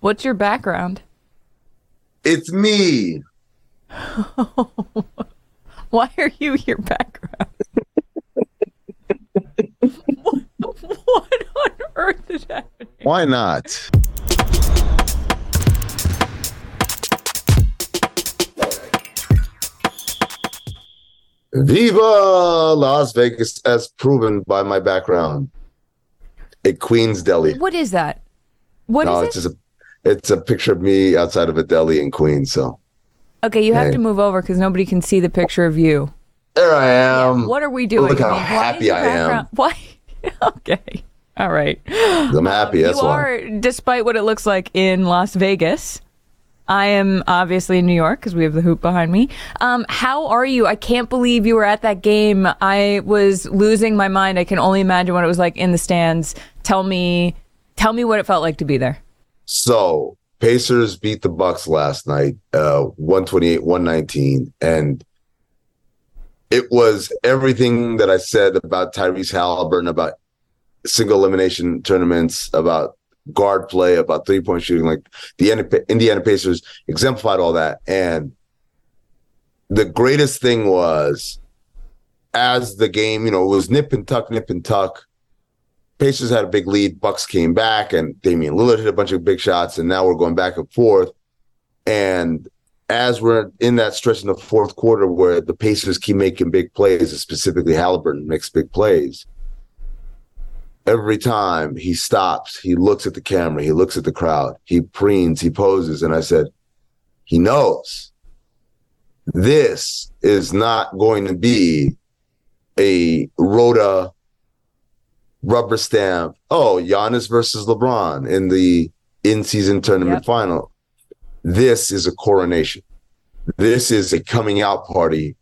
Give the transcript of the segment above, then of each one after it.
What's your background? It's me. Why are you your background? what, what on earth is happening? Why not? Viva Las Vegas, as proven by my background. A Queens deli. What is that? What no, is it? It's a picture of me outside of a deli in Queens. So Okay, you have Hey. to move over because nobody can see the picture of you. there I am. What are we doing? Look how happy I am. Why? okay. All right. I'm happy. That's you why. are, despite what it looks like in Las Vegas. I am obviously in New York because we have the hoop behind me. Um, how are you? I can't believe you were at that game. I was losing my mind. I can only imagine what it was like in the stands. Tell me, tell me what it felt like to be there. So Pacers beat the Bucks last night, uh, 128, 119. And it was everything that I said about Tyrese Haliburton, about single elimination tournaments, about guard play, about three point shooting. Like the Indiana Pacers exemplified all that. And the greatest thing was as the game, you know, it was nip and tuck, nip and tuck. Pacers had a big lead. Bucks came back, and Damian Lillard hit a bunch of big shots, and now we're going back and forth. And as we're in that stretch in the fourth quarter where the Pacers keep making big plays, specifically Haliburton makes big plays, every time he stops, he looks at the camera, he looks at the crowd, he preens, he poses, and I said, he knows this is not going to be a rota rubber stamp. Oh, Giannis versus LeBron in the in-season tournament Yep. final. This is a coronation. This is a coming out party.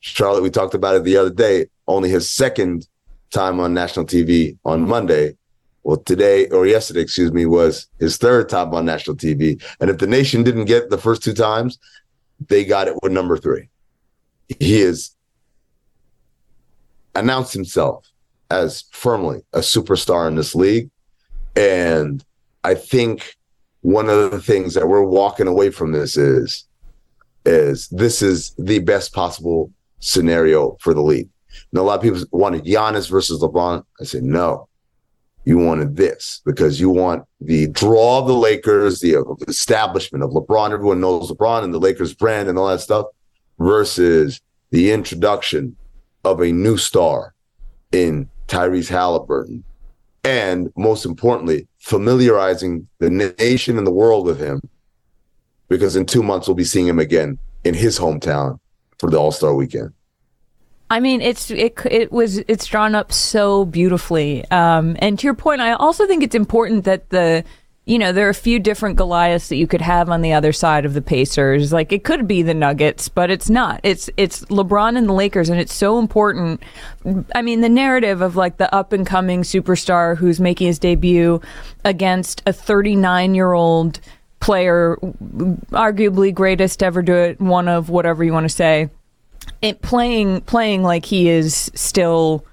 Charlotte, we talked about it the other day. Only his second time on national TV on Monday. Well, today or yesterday, excuse me, was his third time on national TV. And if the nation didn't get the first two times, they got it with number three. He has announced himself as firmly a superstar in this league. And I think one of the things that we're walking away from this is is this is the best possible scenario for the league. And a lot of people wanted Giannis versus LeBron. I said no. You wanted this because you want the draw of the Lakers, the uh, establishment of LeBron. Everyone knows LeBron and the Lakers brand and all that stuff, versus the introduction of a new star in Tyrese Haliburton. And most importantly, familiarizing the nation and the world with him because in two months we'll be seeing him again in his hometown for the All Star weekend. I mean, it's it it was it's drawn up so beautifully. Um, and to your point, I also think it's important that the you know there are a few different Goliaths that you could have on the other side of the Pacers. Like it could be the Nuggets, but it's not. It's it's LeBron and the Lakers, and it's so important. I mean, the narrative of like the up and coming superstar who's making his debut against a 39 year old player, arguably greatest ever do it, one of whatever you want to say it playing playing like he is still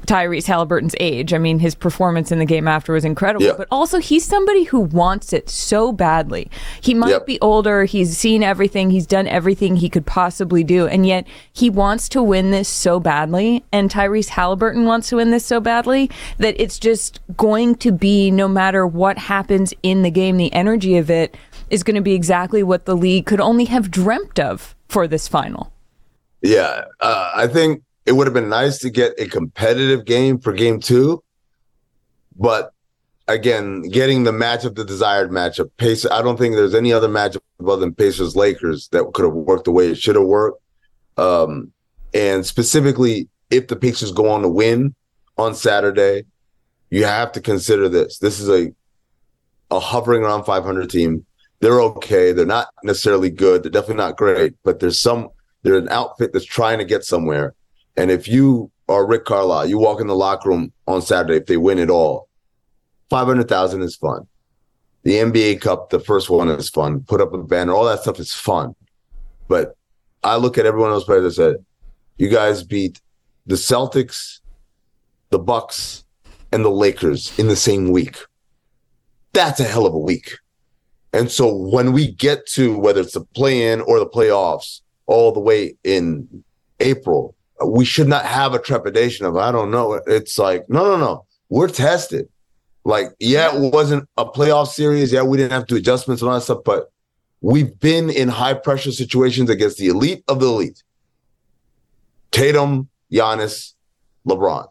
Tyrese Haliburton's age. I mean, his performance in the game after was incredible, Yeah. but also he's somebody who wants it so badly. He might Yep. be older, he's seen everything, he's done everything he could possibly do, and yet he wants to win this so badly. And Tyrese Haliburton wants to win this so badly that it's just going to be no matter what happens in the game, the energy of it is going to be exactly what the league could only have dreamt of for this final. Yeah, uh, I think it would have been nice to get a competitive game for game two, but again, getting the matchup, the desired matchup, Pacers. I don't think there's any other matchup other than Pacers Lakers that could have worked the way it should have worked. Um, and specifically, if the Pacers go on to win on Saturday, you have to consider this. This is a a hovering around 500 team. They're okay. They're not necessarily good. They're definitely not great, but there's some. They're an outfit that's trying to get somewhere. And if you are Rick Carlisle, you walk in the locker room on Saturday, if they win it all, 500,000 is fun. The NBA Cup, the first one is fun. Put up a banner, all that stuff is fun. But I look at everyone else players and said, you guys beat the Celtics, the Bucks, and the Lakers in the same week. That's a hell of a week. And so when we get to whether it's the play in or the playoffs, all the way in April, we should not have a trepidation of, I don't know. It's like, no, no, no. We're tested. Like, yeah, it wasn't a playoff series. Yeah, we didn't have to do adjustments and all that stuff, but we've been in high pressure situations against the elite of the elite. Tatum, Giannis, LeBron.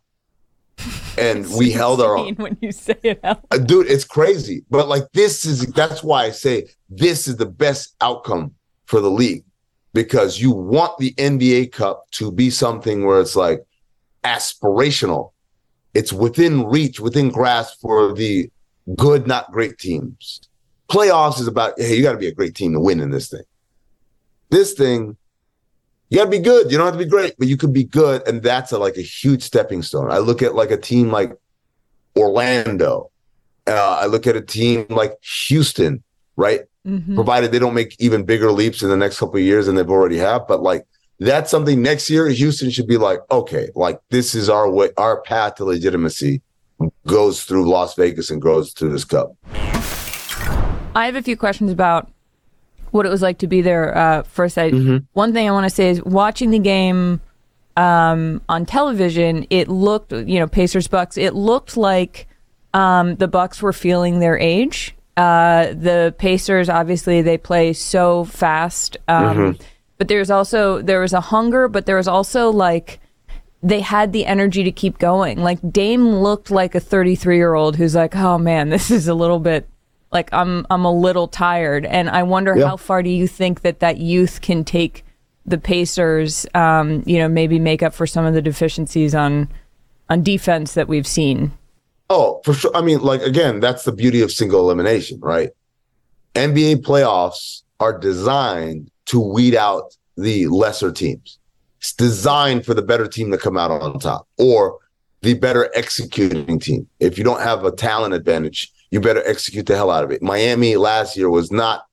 And we held our own. When you say it out Uh, dude it's crazy but like this is that's why i say this is the best outcome for the league because you want the nba cup to be something where it's like aspirational. It's within reach within grasp for the good not great teams. Playoffs is about hey you got to be a great team to win in this thing. This thing you got to be good. You don't have to be great but you could be good and that's a, like a huge stepping stone. I look at like a team like Orlando. Uh, I look at a team like Houston, right? Mhm. Provided they don't make even bigger leaps in the next couple of years than they've already have. But like that's something next year, Houston should be like, okay, like this is our way, our path to legitimacy goes through Las Vegas and goes to this cup. I have a few questions about what it was like to be there. Uh, first, I, one thing I want to say is watching the game um, on television, it looked, you know, Pacers Bucks. It looked like um, the Bucks were feeling their age. Uh, the Pacers, obviously, they play so fast, um, but there's also there was a hunger, but there was also like they had the energy to keep going. Like Dame looked like a 33 year old who's like, oh man, this is a little bit like I'm I'm a little tired, and I wonder Yeah. how far do you think that that youth can take the Pacers? Um, you know, maybe make up for some of the deficiencies on on defense that we've seen. Oh, for sure. I mean, like again, that's the beauty of single elimination, right? NBA playoffs are designed to weed out the lesser teams. It's designed for the better team to come out on top or the better executing team. If you don't have a talent advantage, you better execute the hell out of it. Miami last year was not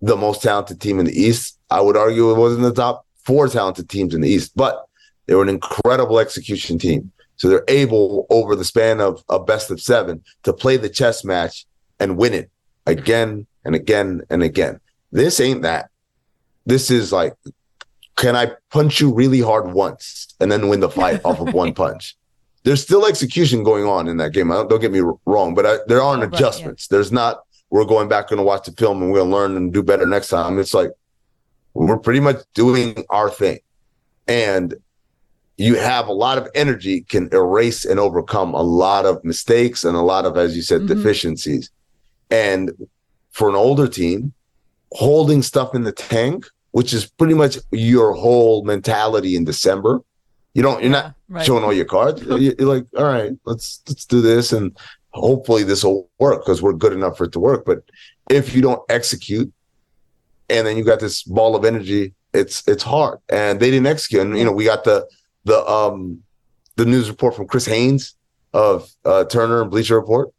the most talented team in the East. I would argue it wasn't the top four talented teams in the East, but they were an incredible execution team. So they're able, over the span of a best of seven, to play the chess match and win it again and again and again. This ain't that. This is like, can I punch you really hard once and then win the fight off of one punch? There's still execution going on in that game. Don't, don't get me wrong, but I, there aren't Right, yeah. adjustments. There's not, we're going back and watch the film and we're going to learn and do better next time. It's like, we're pretty much doing our thing. And you have a lot of energy can erase and overcome a lot of mistakes and a lot of, as you said, Mhm. deficiencies. And for an older team, holding stuff in the tank, which is pretty much your whole mentality in December. You don't, you're not right. showing all your cards. You're you're like, all right, let's let's do this, and hopefully this will work because we're good enough for it to work. But if you don't execute, and then you got this ball of energy, it's it's hard. And they didn't execute. And you know, we got the the um the news report from Chris Haynes of uh, Turner and Bleacher Report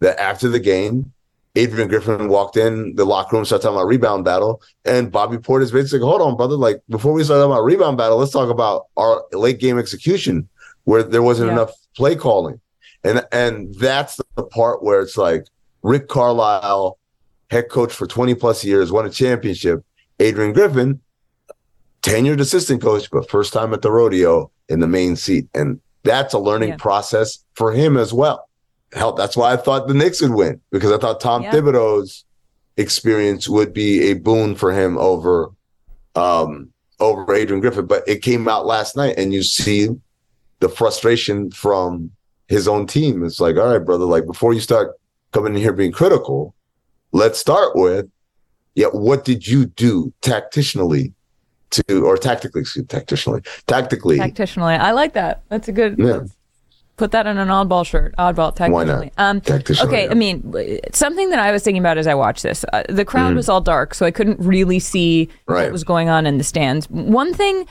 that after the game, Adrian Griffin walked in the locker room, started talking about rebound battle, and Bobby Portis basically, hold on, brother, like before we start talking about rebound battle, let's talk about our late game execution. where there wasn't Yeah. enough play calling. And and that's the part where it's like Rick Carlisle, head coach for 20 plus years, won a championship. Adrian Griffin, tenured assistant coach, but first time at the rodeo in the main seat. And that's a learning Yeah. process for him as well. Hell, that's why I thought the Knicks would win because I thought Tom Yeah. Thibodeau's experience would be a boon for him over um over Adrian Griffin. But it came out last night and you see the frustration from his own team. It's like, all right, brother, like before you start coming in here being critical, let's start with, yeah, what did you do tactically to, or tactically, excuse tactically, tactically, Tactically, I like that. That's a good. yeah, Put that on an oddball shirt. Oddball tactically. Why not? Um, Tactically, okay, yeah. I mean, something that I was thinking about as I watched this, uh, the crowd was all dark, so I couldn't really see. Right. what was going on in the stands. One thing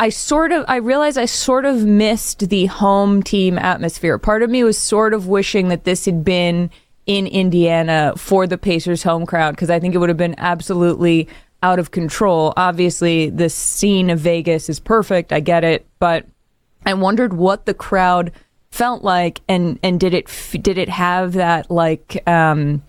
I sort of, I realized I sort of missed the home team atmosphere. Part of me was sort of wishing that this had been in Indiana for the Pacers home crowd because I think it would have been absolutely out of control. Obviously, the scene of Vegas is perfect. I get it, but I wondered what the crowd felt like, and and did it f- did it have that like um,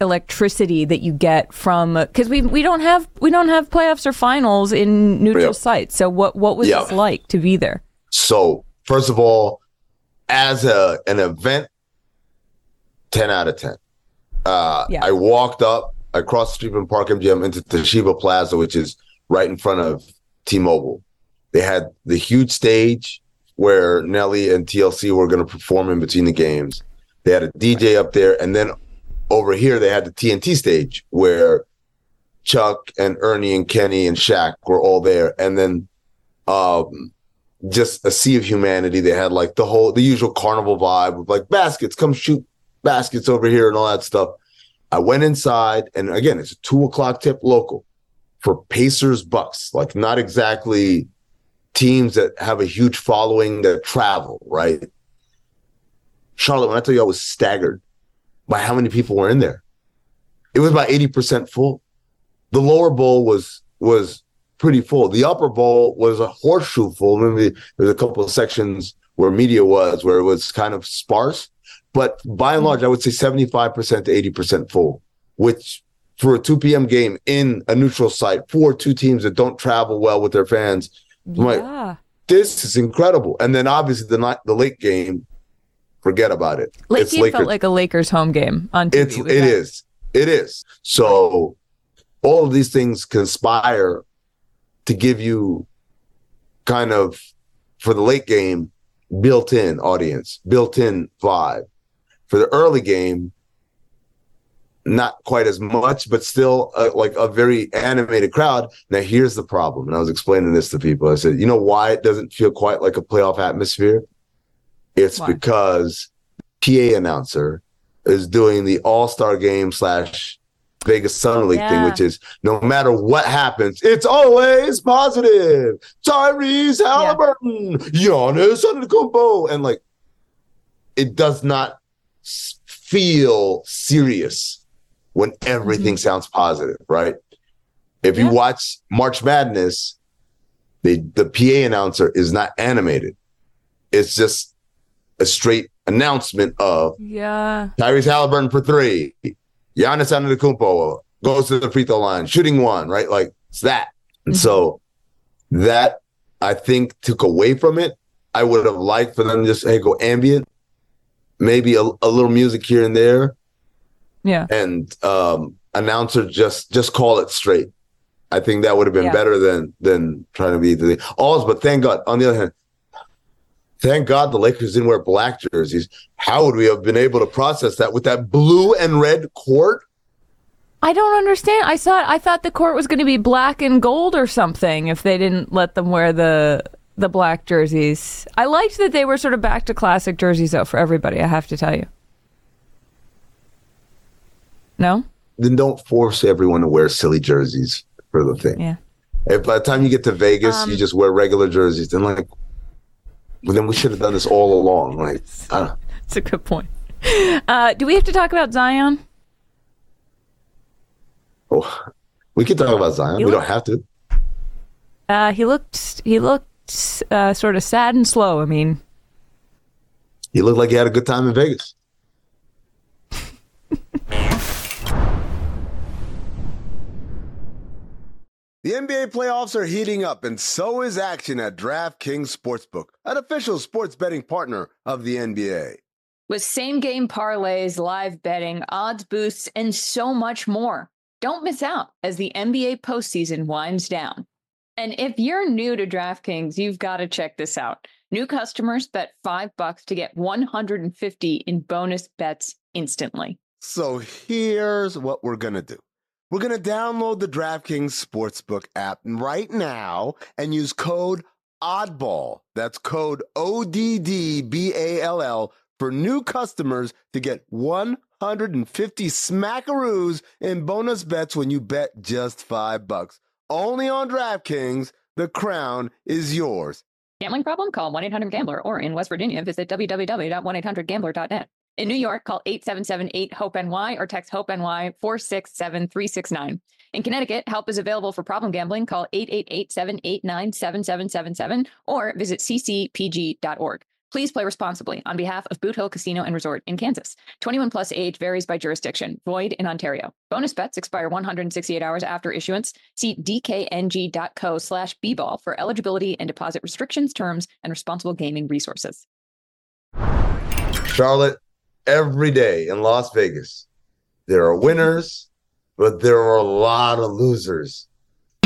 electricity that you get from because we we don't have we don't have playoffs or finals in neutral Yep. sites. So what what was Yep. this like to be there? So first of all, as a an event, ten out of ten. Uh, Yeah. I walked up, I crossed the street from Park MGM into Toshiba Plaza, which is right in front of T-Mobile. They had the huge stage where Nelly and TLC were going to perform in between the games. They had a DJ up there, and then over here they had the TNT stage where Chuck and Ernie and Kenny and Shaq were all there, and then um, just a sea of humanity. They had like the whole the usual carnival vibe with like baskets, come shoot baskets over here and all that stuff. I went inside, and again, it's a two o'clock tip local for Pacers Bucks, like not exactly teams that have a huge following that travel, right? Charlotte, when I tell you I was staggered by how many people were in there, it was about 80% full. The lower bowl was was pretty full. The upper bowl was a horseshoe full. Maybe there's a couple of sections where media was where it was kind of sparse, but by and large, I would say 75% to 80% full, which for a 2 p.m. game in a neutral site for two teams that don't travel well with their fans, I'm like, this is incredible. And then obviously the night, the late game, forget about it. late it's game Lakers. felt like a Lakers home game on TV. It's, it that. is. It is. So all of these things conspire to give you kind of for the late game built-in audience, built-in vibe. For the early game, not quite as much, but still uh, like a very animated crowd. Now here's the problem, and I was explaining this to people. I said, you know why it doesn't feel quite like a playoff atmosphere? It's Why? because PA announcer is doing the All Star Game slash Vegas Summer League thing, which is no matter what happens, it's always positive. Tyrese Haliburton, Giannis Antetokounmpo, and like it does not feel serious when everything sounds positive, right? If you Mm-hmm. Watch March Madness, the the PA announcer is not animated. It's just a straight announcement of Yeah, Tyrese Haliburton for three. Giannis Antetokounmpo goes to the free throw line, shooting one, right? Like it's that. And so that I think took away from it. I would have liked for them to just hey go ambient, maybe a, a little music here and there, yeah. and um, announcer just just call it straight. I think that would have been Yeah. better than than trying to be the all. But thank God. On the other hand, thank God the Lakers didn't wear black jerseys. How would we have been able to process that with that blue and red court? I don't understand. I thought I thought the court was going to be black and gold or something if they didn't let them wear the the black jerseys. I liked that they were sort of back to classic jerseys though for everybody, I have to tell you. No? Then don't force everyone to wear silly jerseys for the thing. Yeah. If by the time you get to Vegas, Um, you just wear regular jerseys, then like, well, then we should have done this all along. Like, I don't- a good point. Uh, do we have to talk about Zion? oh, we can talk about Zion. You we look- don't have to. Uh, he looked he looked uh, sort of sad and slow. I mean, you look like you had a good time in Vegas. The NBA playoffs are heating up, and so is action at DraftKings Sportsbook, an official sports betting partner of the NBA. With same game parlays, live betting, odds boosts, and so much more. Don't miss out as the NBA postseason winds down. And if you're new to DraftKings, you've got to check this out. New customers bet five bucks to get 150 in bonus bets instantly. So here's what we're going to do. We're going to download the DraftKings Sportsbook app right now and use code ODDBALL. That's code O D D B A L L for new customers to get 150 smackaroos in bonus bets when you bet just five bucks. Only on DraftKings, the crown is yours. Gambling problem? Call 1 800 Gambler or in West Virginia, visit www.1800Gambler.net. In New York, call 877-8-HOPE-NY or text HOPE-NY 467-369. In Connecticut, help is available for problem gambling. Call 888-789-7777 or visit ccpg.org. Please play responsibly on behalf of Boot Hill Casino and Resort in Kansas. 21 plus age varies by jurisdiction. Void in Ontario. Bonus bets expire 168 hours after issuance. See dkng.co slash bball for eligibility and deposit restrictions, terms, and responsible gaming resources. Charlotte, every day in Las Vegas, there are winners, but there are a lot of losers.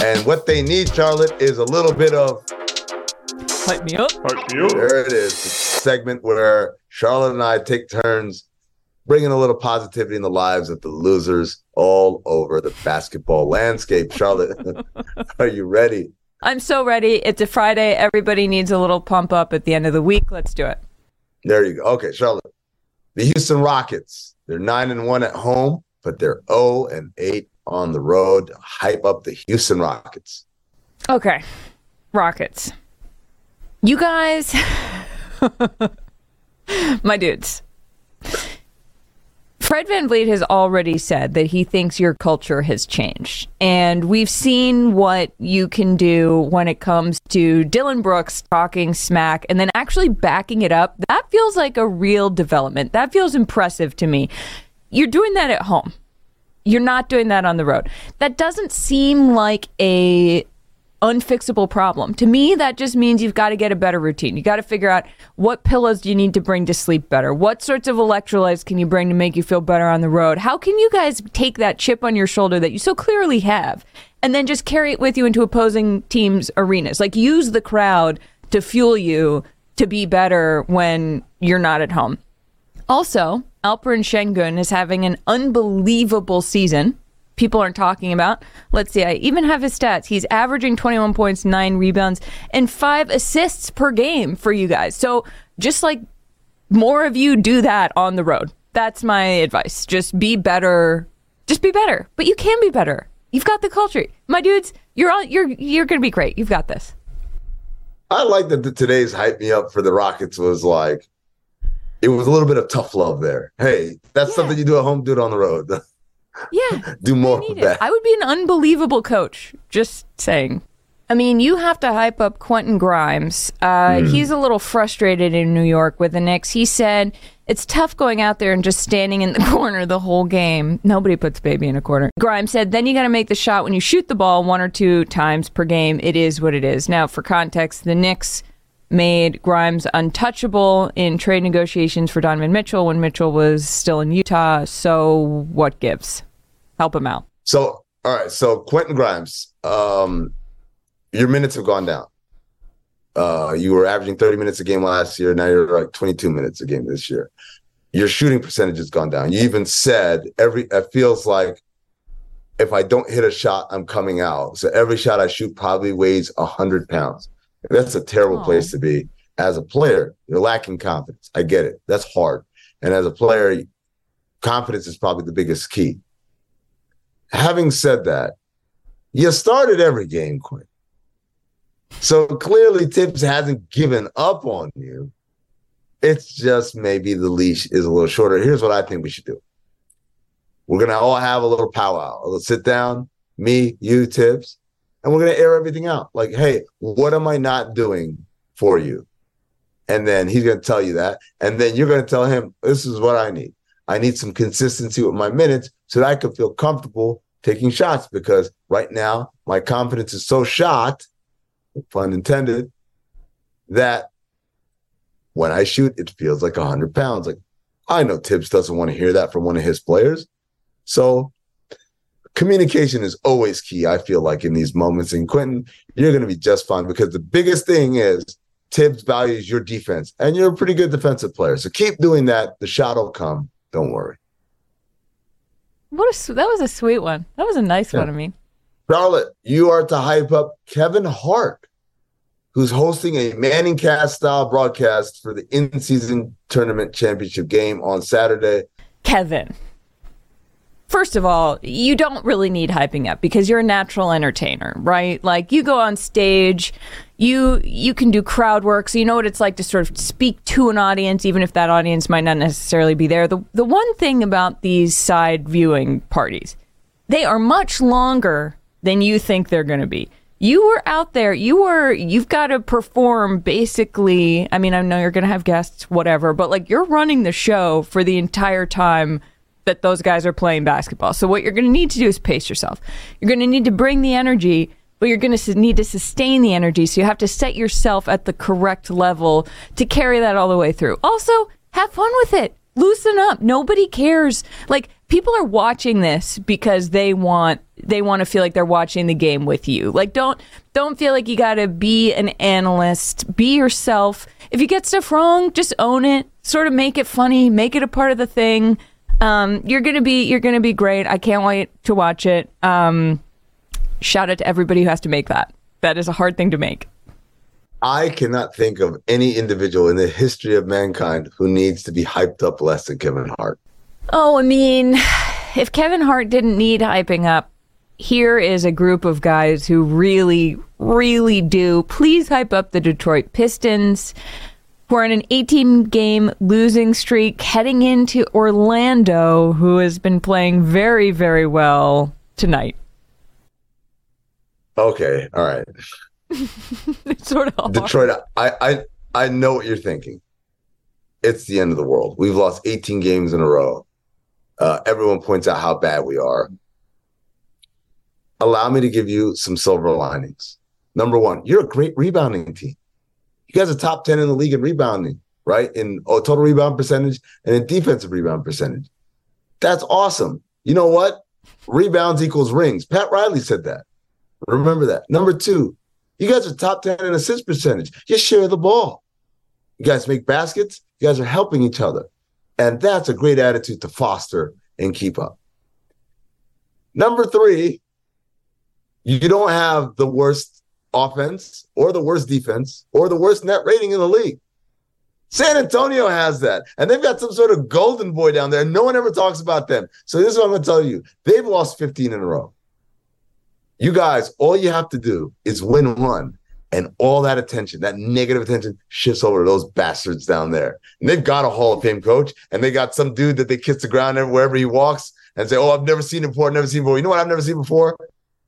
And what they need, Charlotte, is a little bit of hype me up. Hype me up. There it is. It's a segment where Charlotte and I take turns bringing a little positivity in the lives of the losers all over the basketball landscape. Charlotte, are you ready? I'm so ready. It's a Friday. Everybody needs a little pump up at the end of the week. Let's do it. There you go. Okay, Charlotte. The Houston Rockets, they're 9 and 1 at home, but they're 0 and 8 on the road. Hype up the Houston Rockets. Okay. Rockets. You guys, my dudes. Fred VanVleet has already said that he thinks your culture has changed. And we've seen what you can do when it comes to Dillon Brooks talking smack and then actually backing it up. That feels like a real development. That feels impressive to me. You're doing that at home. You're not doing that on the road. That doesn't seem like a unfixable problem. To me, that just means you've got to get a better routine. You got to figure out what pillows do you need to bring to sleep better? What sorts of electrolytes can you bring to make you feel better on the road? How can you guys take that chip on your shoulder that you so clearly have and then just carry it with you into opposing teams' arenas? Like use the crowd to fuel you to be better when you're not at home. Also, Alperen Sengun is having an unbelievable season people aren't talking about. Let's see. I even have his stats. He's averaging 21 points, nine rebounds, and five assists per game for you guys. So just like more of you do that on the road. That's my advice. Just be better. Just be better. But you can be better. You've got the culture. My dudes, you're all, you're you're going to be great. You've got this. I like that the, today's hype me up for the Rockets was like it was a little bit of tough love there. Hey, that's yeah. something you do at home, do it on the road. Yeah. Do more of that. I would be an unbelievable coach. Just saying. I mean, you have to hype up Quentin Grimes. Uh, mm. He's a little frustrated in New York with the Knicks. He said it's tough going out there and just standing in the corner the whole game. Nobody puts baby in a corner. Grimes said, then you got to make the shot when you shoot the ball one or two times per game. It is what it is. Now, for context, the Knicks made Grimes untouchable in trade negotiations for Donovan Mitchell when Mitchell was still in Utah. So, what gives? Help him out. So, all right. So, Quentin Grimes, um, your minutes have gone down. Uh, you were averaging 30 minutes a game last year. Now you're like 22 minutes a game this year. Your shooting percentage has gone down. You even said every, it feels like if I don't hit a shot, I'm coming out. So every shot I shoot probably weighs 100 pounds. That's a terrible Aww. place to be. As a player, you're lacking confidence. I get it. That's hard. And as a player, confidence is probably the biggest key having said that, you started every game, Quinn. So clearly, Thibs hasn't given up on you. It's just maybe the leash is a little shorter. Here's what I think we should do. We're gonna all have a little powwow. Let's sit down, me, you, Thibs, and we're going to air everything out. Like, hey, what am I not doing for you? And then he's going to tell you that. And then you're going to tell him, this is what I need. I need some consistency with my minutes so that I can feel comfortable taking shots because right now my confidence is so shot, pun intended, that when I shoot, it feels like 100 pounds. Like, I know Thibs doesn't want to hear that from one of his players. So communication is always key, I feel like, in these moments. And Quentin, you're going to be just fine because the biggest thing is Thibs values your defense, and you're a pretty good defensive player. So keep doing that. The shot will come. Don't worry. What a that was a sweet one. That was a nice yeah. one. I mean, Charlotte, you are to hype up Kevin Hart, who's hosting a Manning cast style broadcast for the in season tournament championship game on Saturday. Kevin, First of all, you don't really need hyping up because you're a natural entertainer, right? Like you go on stage, you you can do crowd work, so you know what it's like to sort of speak to an audience, even if that audience might not necessarily be there. The the one thing about these side viewing parties, they are much longer than you think they're going to be. You were out there, you were you've got to perform basically. I mean, I know you're going to have guests, whatever, but like you're running the show for the entire time that those guys are playing basketball. So what you're going to need to do is pace yourself. You're going to need to bring the energy, but you're going to need to sustain the energy. So you have to set yourself at the correct level to carry that all the way through. Also, have fun with it. Loosen up. Nobody cares. Like people are watching this because they want they want to feel like they're watching the game with you. Like don't don't feel like you got to be an analyst. Be yourself. If you get stuff wrong, just own it. Sort of make it funny, make it a part of the thing. Um, you're gonna be you're gonna be great. I can't wait to watch it. Um, shout out to everybody who has to make that. That is a hard thing to make. I cannot think of any individual in the history of mankind who needs to be hyped up less than Kevin Hart. Oh, I mean, if Kevin Hart didn't need hyping up, here is a group of guys who really, really do. Please hype up the Detroit Pistons. We're on an 18 game losing streak heading into Orlando, who has been playing very, very well tonight. Okay, all right. it's sort of Detroit. I, I I know what you're thinking. It's the end of the world. We've lost 18 games in a row. Uh, everyone points out how bad we are. Allow me to give you some silver linings. Number one, you're a great rebounding team. You guys are top 10 in the league in rebounding, right? In oh, total rebound percentage and in defensive rebound percentage. That's awesome. You know what? Rebounds equals rings. Pat Riley said that. Remember that. Number two, you guys are top 10 in assist percentage. You share the ball. You guys make baskets. You guys are helping each other. And that's a great attitude to foster and keep up. Number three, you don't have the worst offense or the worst defense or the worst net rating in the league. San Antonio has that. And they've got some sort of golden boy down there. And No one ever talks about them. So this is what I'm going to tell you. They've lost 15 in a row. You guys, all you have to do is win one. And all that attention, that negative attention, shifts over to those bastards down there. And they've got a Hall of Fame coach, and they got some dude that they kiss the ground wherever he walks and say, Oh, I've never seen him before, never seen before. You know what I've never seen before?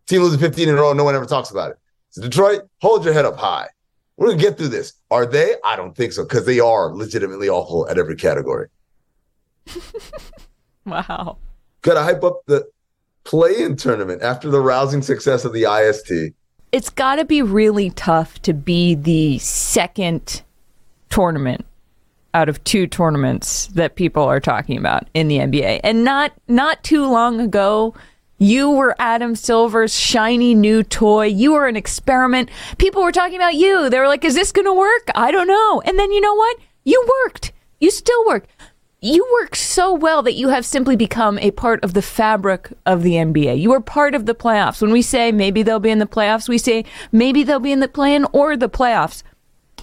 Team losing 15 in a row, no one ever talks about it. So Detroit, hold your head up high. We're gonna get through this. Are they? I don't think so, because they are legitimately awful at every category. wow. Gotta hype up the play-in tournament after the rousing success of the IST. It's gotta be really tough to be the second tournament out of two tournaments that people are talking about in the NBA. And not not too long ago, you were Adam Silver's shiny new toy. You were an experiment. People were talking about you. They were like, is this going to work? I don't know. And then you know what? You worked. You still work. You work so well that you have simply become a part of the fabric of the NBA. You are part of the playoffs. When we say maybe they'll be in the playoffs, we say maybe they'll be in the play in or the playoffs.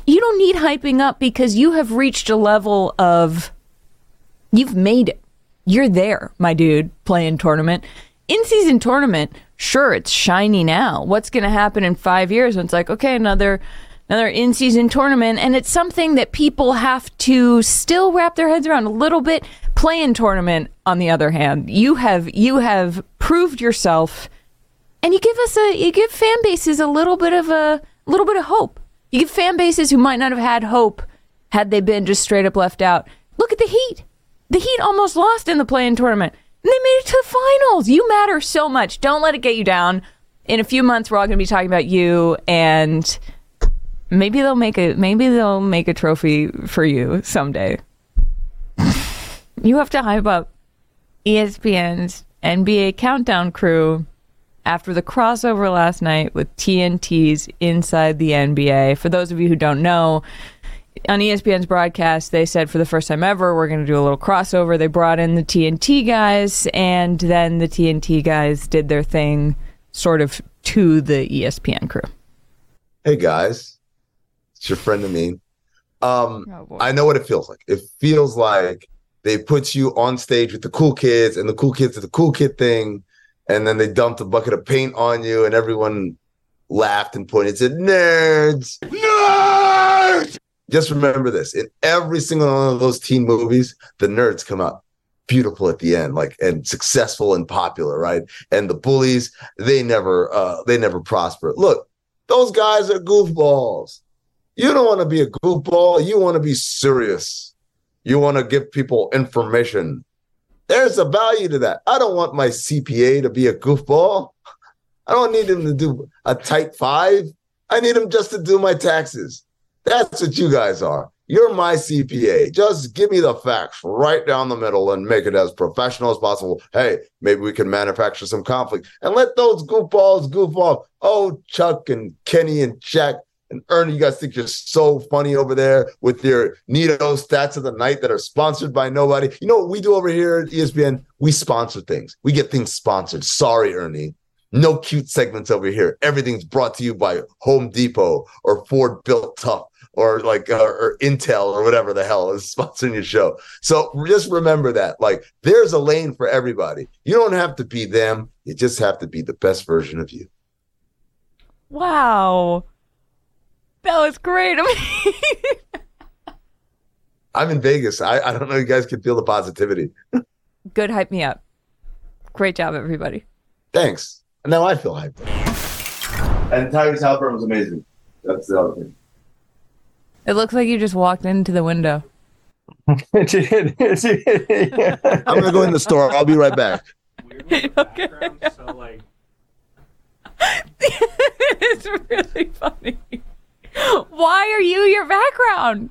You don't need hyping up because you have reached a level of, you've made it. You're there, my dude, play-in tournament in season tournament, sure, it's shiny now. What's going to happen in five years? And it's like, okay, another another in season tournament, and it's something that people have to still wrap their heads around a little bit. Play in tournament, on the other hand, you have you have proved yourself. and you give us a you give fan bases a little bit of a little bit of hope. You give fan bases who might not have had hope had they been just straight up left out. Look at the Heat. The Heat almost lost in the play-in tournament. They made it to the finals. You matter so much. Don't let it get you down. In a few months, we're all going to be talking about you, and maybe they'll make a maybe they'll make a trophy for you someday. you have to hype up ESPN's NBA countdown crew after the crossover last night with TNT's Inside the NBA. For those of you who don't know, on ESPN's broadcast, they said for the first time ever, we're going to do a little crossover. They brought in the TNT guys, and then the TNT guys did their thing sort of to the ESPN crew. Hey guys, it's your friend Amin. Um, Oh, I know what it feels like. It feels like they put you on stage with the cool kids, and the cool kids did the cool kid thing, and then they dumped a bucket of paint on you, and everyone laughed and pointed and said, "Nerds, nerds." Just remember this: in every single one of those teen movies, the nerds come out beautiful at the end, like and successful and popular, right? And the bullies, they never, uh, they never prosper. Look, those guys are goofballs. You don't want to be a goofball. You want to be serious. You want to give people information. There's a value to that. I don't want my CPA to be a goofball. I don't need him to do a tight five. I need him just to do my taxes. That's what you guys are. You're my CPA. Just give me the facts right down the middle and make it as professional as possible. Hey, maybe we can manufacture some conflict and let those goofballs goof off. Oh, Chuck and Kenny and Shaq and Ernie, you guys think you're so funny over there with your Neato stats of the night that are sponsored by nobody. You know what we do over here at ESPN? We sponsor things. We get things sponsored. Sorry, Ernie. No cute segments over here. Everything's brought to you by Home Depot or Ford Built Tough or like uh, or Intel or whatever the hell is sponsoring your show. So just remember that. Like there's a lane for everybody. You don't have to be them. You just have to be the best version of you. Wow. That was great. I mean, I'm in Vegas. I, I don't know. You guys can feel the positivity. good hype me up. Great job, everybody. Thanks. And now I feel hyped. And Tyrese Haliburton was amazing. That's the other thing. It looks like you just walked into the window. I'm gonna go in the store. I'll be right back. Okay. So, like... it's really funny. Why are you your background?